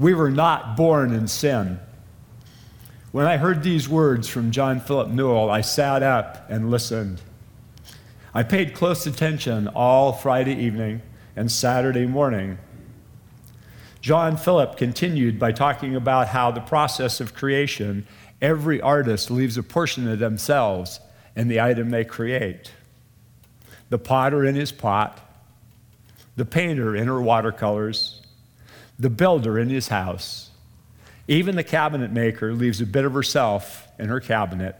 We were not born in sin. When I heard these words from John Philip Newell, I sat up and listened. I paid close attention all Friday evening and Saturday morning. John Philip continued by talking about how the process of creation, every artist leaves a portion of themselves in the item they create. The potter in his pot, the painter in her watercolors, the builder in his house. Even the cabinet maker leaves a bit of herself in her cabinet.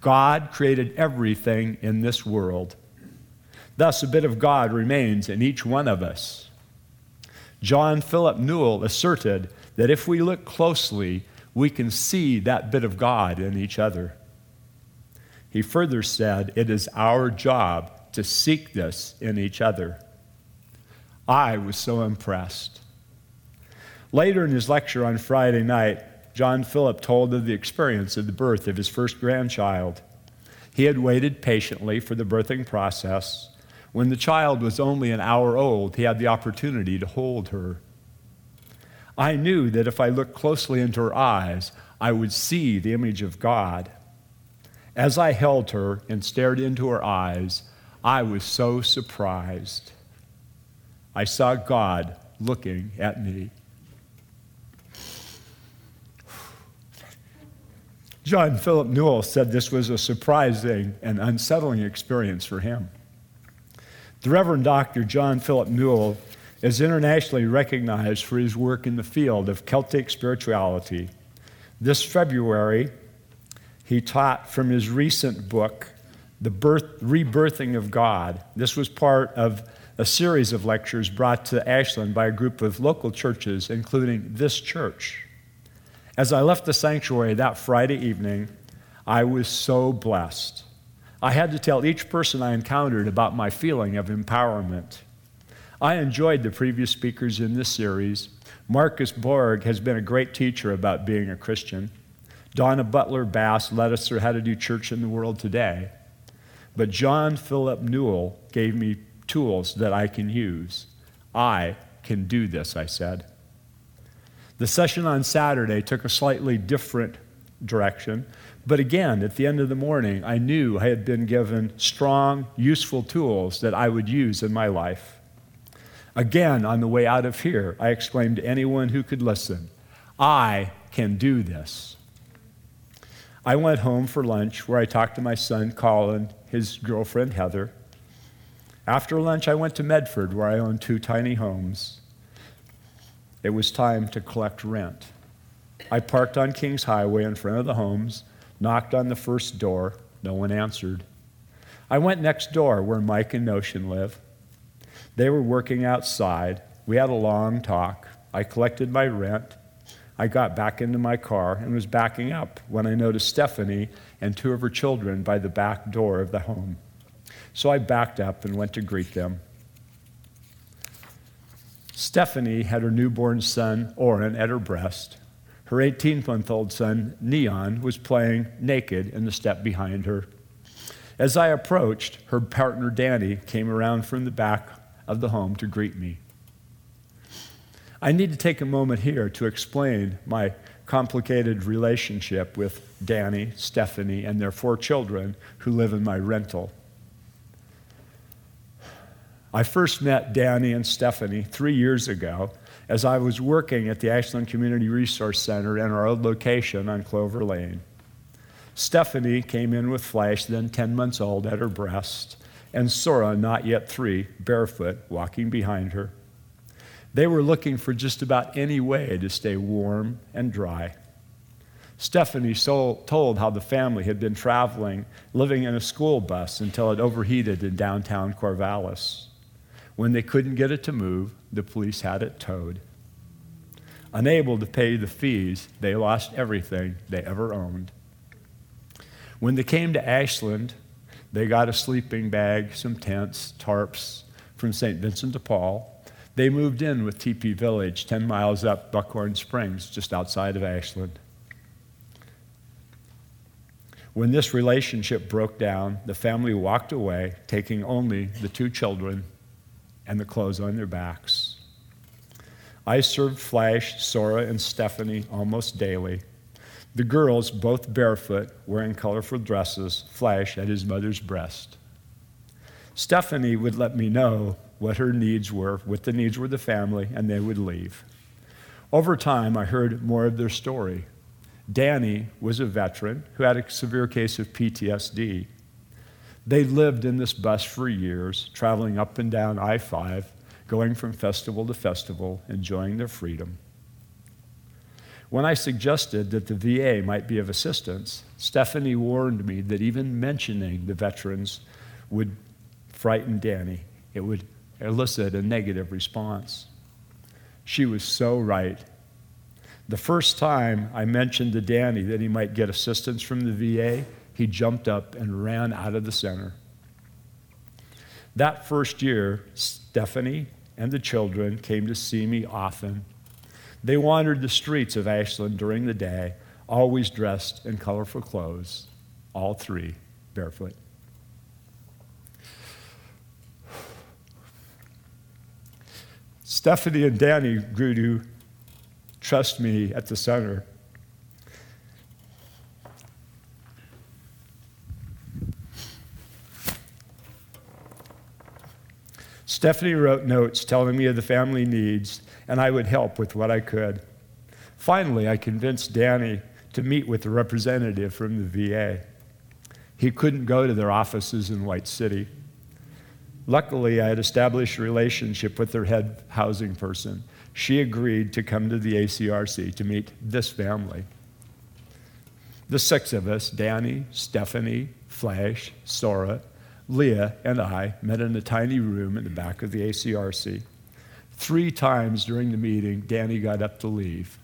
God created everything in this world. Thus, a bit of God remains in each one of us. John Philip Newell asserted that if we look closely, we can see that bit of God in each other. He further said, It is our job to seek this in each other. I was so impressed. Later in his lecture on Friday night, John Philip told of the experience of the birth of his first grandchild. He had waited patiently for the birthing process. When the child was only an hour old, he had the opportunity to hold her. I knew that if I looked closely into her eyes, I would see the image of God. As I held her and stared into her eyes, I was so surprised. I saw God looking at me. John Philip Newell said this was a surprising and unsettling experience for him. The Reverend Dr. John Philip Newell is internationally recognized for his work in the field of Celtic spirituality. This February, he taught from his recent book, The Birth, Rebirthing of God. This was part of a series of lectures brought to Ashland by a group of local churches, including this church. As I left the sanctuary that Friday evening, I was so blessed. I had to tell each person I encountered about my feeling of empowerment. I enjoyed the previous speakers in this series. Marcus Borg has been a great teacher about being a Christian. Diana Butler Bass led us through how to do church in the world today. But John Philip Newell gave me tools that I can use. I can do this, I said. The session on Saturday took a slightly different direction. But again, at the end of the morning, I knew I had been given strong, useful tools that I would use in my life. Again, on the way out of here, I exclaimed to anyone who could listen, I can do this. I went home for lunch where I talked to my son, Colin, his girlfriend, Heather. After lunch, I went to Medford where I own two tiny homes it was time to collect rent. I parked on Kings Highway in front of the homes, knocked on the first door. No one answered. I went next door where Mike and Notion live. They were working outside. We had a long talk. I collected my rent. I got back into my car and was backing up when I noticed Stephanie and two of her children by the back door of the home. So I backed up and went to greet them. Stephanie had her newborn son, Oren, at her breast. Her 18 month old son, Neon, was playing naked in the step behind her. As I approached, her partner, Danny, came around from the back of the home to greet me. I need to take a moment here to explain my complicated relationship with Danny, Stephanie, and their four children who live in my rental. I first met Danny and Stephanie three years ago as I was working at the Ashland Community Resource Center in our old location on Clover Lane. Stephanie came in with Flash, then 10 months old, at her breast, and Sora, not yet three, barefoot, walking behind her. They were looking for just about any way to stay warm and dry. Stephanie told how the family had been traveling, living in a school bus until it overheated in downtown Corvallis. When they couldn't get it to move, the police had it towed. Unable to pay the fees, they lost everything they ever owned. When they came to Ashland, they got a sleeping bag, some tents, tarps from St. Vincent de Paul. They moved in with Teepee Village, 10 miles up Buckhorn Springs, just outside of Ashland. When this relationship broke down, the family walked away, taking only the two children and the clothes on their backs. I served Flash, Sora, and Stephanie almost daily. The girls, both barefoot, wearing colorful dresses, Flash at his mother's breast. Stephanie would let me know what her needs were, what the needs were of the family, and they would leave. Over time, I heard more of their story. Danny was a veteran who had a severe case of PTSD. They lived in this bus for years, traveling up and down I 5, going from festival to festival, enjoying their freedom. When I suggested that the VA might be of assistance, Stephanie warned me that even mentioning the veterans would frighten Danny. It would elicit a negative response. She was so right. The first time I mentioned to Danny that he might get assistance from the VA, he jumped up and ran out of the center. That first year, Stephanie and the children came to see me often they wandered the streets of Ashland during the day, always dressed in colorful clothes, all three barefoot. Stephanie and Danny grew to trust me at the center. Stephanie wrote notes telling me of the family needs and I would help with what I could. Finally, I convinced Danny to meet with a representative from the VA. He couldn't go to their offices in White City. Luckily, I had established a relationship with their head housing person. She agreed to come to the ACRC to meet this family. The six of us Danny, Stephanie, Flash, Sora, Leah, and I met in a tiny room in the back of the ACRC. Three times during the meeting, Danny got up to leave.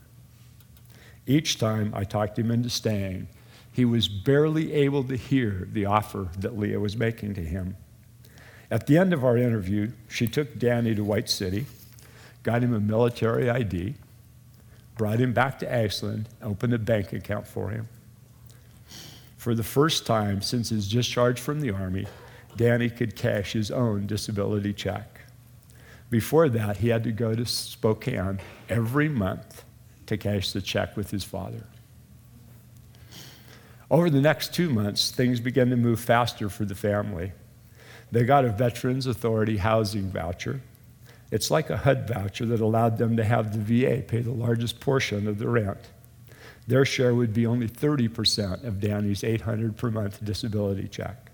Each time I talked him into staying. He was barely able to hear the offer that Leah was making to him. At the end of our interview, she took Danny to White City, got him a military ID, brought him back to Ashland, opened a bank account for him. For the first time since his discharge from the Army, Danny could cash his own disability check. Before that, he had to go to Spokane every month to cash the check with his father. Over the next two months, things began to move faster for the family. They got a Veterans Authority housing voucher. It's like a HUD voucher that allowed them to have the VA pay the largest portion of the rent. Their share would be only 30% of Danny's 800 per month disability check.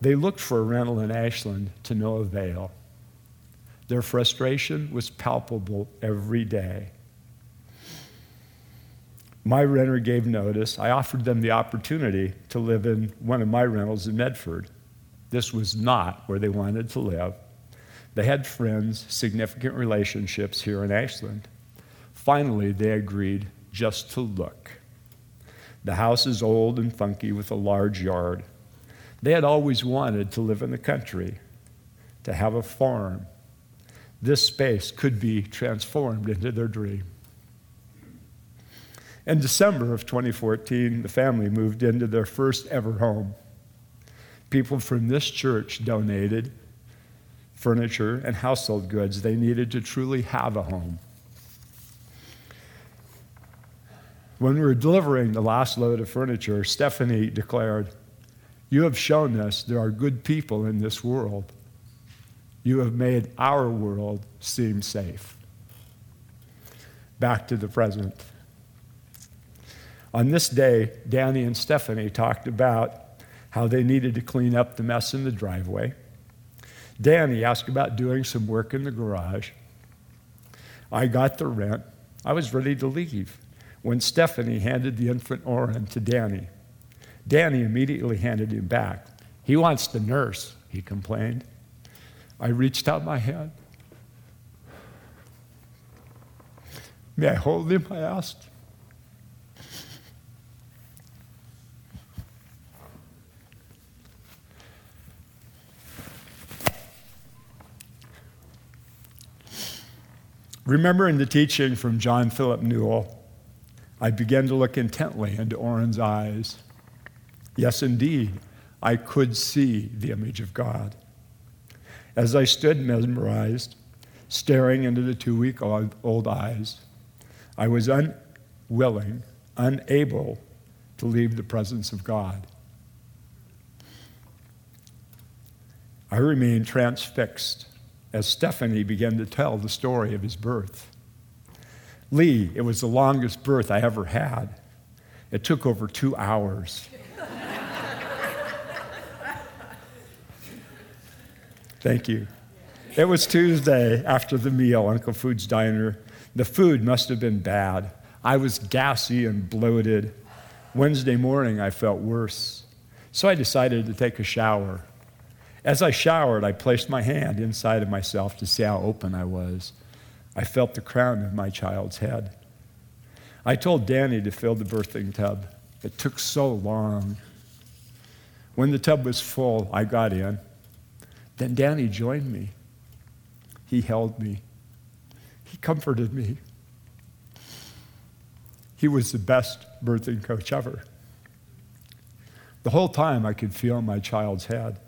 They looked for a rental in Ashland to no avail. Their frustration was palpable every day. My renter gave notice. I offered them the opportunity to live in one of my rentals in Medford. This was not where they wanted to live. They had friends, significant relationships here in Ashland. Finally, they agreed just to look. The house is old and funky with a large yard. They had always wanted to live in the country, to have a farm, this space could be transformed into their dream. In December of 2014, the family moved into their first ever home. People from this church donated furniture and household goods they needed to truly have a home. When we were delivering the last load of furniture, Stephanie declared, You have shown us there are good people in this world. You have made our world seem safe. Back to the present. On this day, Danny and Stephanie talked about how they needed to clean up the mess in the driveway. Danny asked about doing some work in the garage. I got the rent. I was ready to leave when Stephanie handed the infant Oren to Danny. Danny immediately handed him back. He wants the nurse, he complained. I reached out my hand. May I hold him? I asked. Remembering the teaching from John Philip Newell, I began to look intently into Orrin's eyes. Yes, indeed, I could see the image of God. As I stood mesmerized, staring into the two week old eyes, I was unwilling, unable to leave the presence of God. I remained transfixed as Stephanie began to tell the story of his birth. Lee, it was the longest birth I ever had. It took over two hours. Thank you. It was Tuesday after the meal, Uncle Food's Diner. The food must have been bad. I was gassy and bloated. Wednesday morning, I felt worse. So I decided to take a shower. As I showered, I placed my hand inside of myself to see how open I was. I felt the crown of my child's head. I told Danny to fill the birthing tub. It took so long. When the tub was full, I got in. Then Danny joined me. He held me. He comforted me. He was the best birthing coach ever. The whole time I could feel my child's head.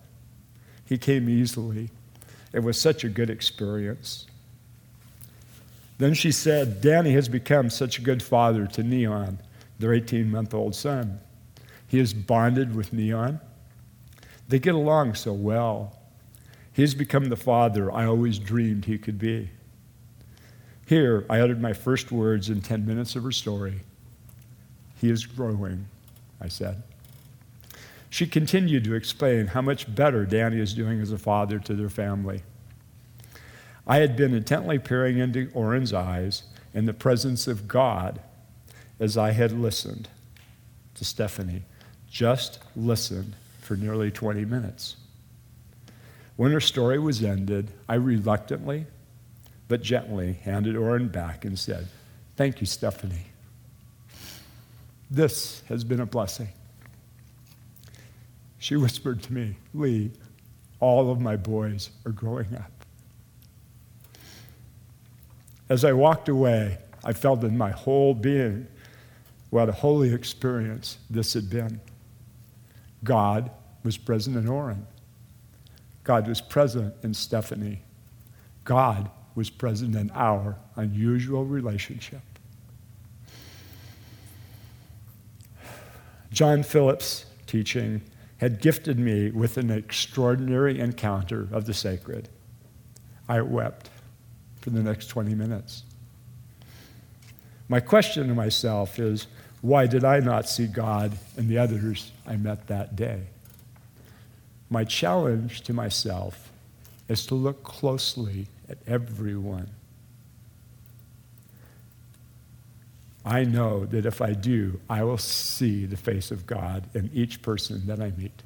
He came easily. It was such a good experience. Then she said, Danny has become such a good father to Neon, their 18 month old son. He is bonded with Neon. They get along so well. He has become the father I always dreamed he could be. Here, I uttered my first words in 10 minutes of her story. He is growing, I said. She continued to explain how much better Danny is doing as a father to their family. I had been intently peering into Orrin's eyes in the presence of God as I had listened to Stephanie. Just listened for nearly 20 minutes. When her story was ended, I reluctantly but gently handed Orrin back and said, Thank you, Stephanie. This has been a blessing. She whispered to me, Lee, all of my boys are growing up. As I walked away, I felt in my whole being what a holy experience this had been. God was present in Orrin. God was present in Stephanie. God was present in our unusual relationship. John Philip's teaching had gifted me with an extraordinary encounter of the sacred. I wept for the next 20 minutes. My question to myself is why did I not see God in the others I met that day? My challenge to myself is to look closely at everyone. I know that if I do, I will see the face of God in each person that I meet.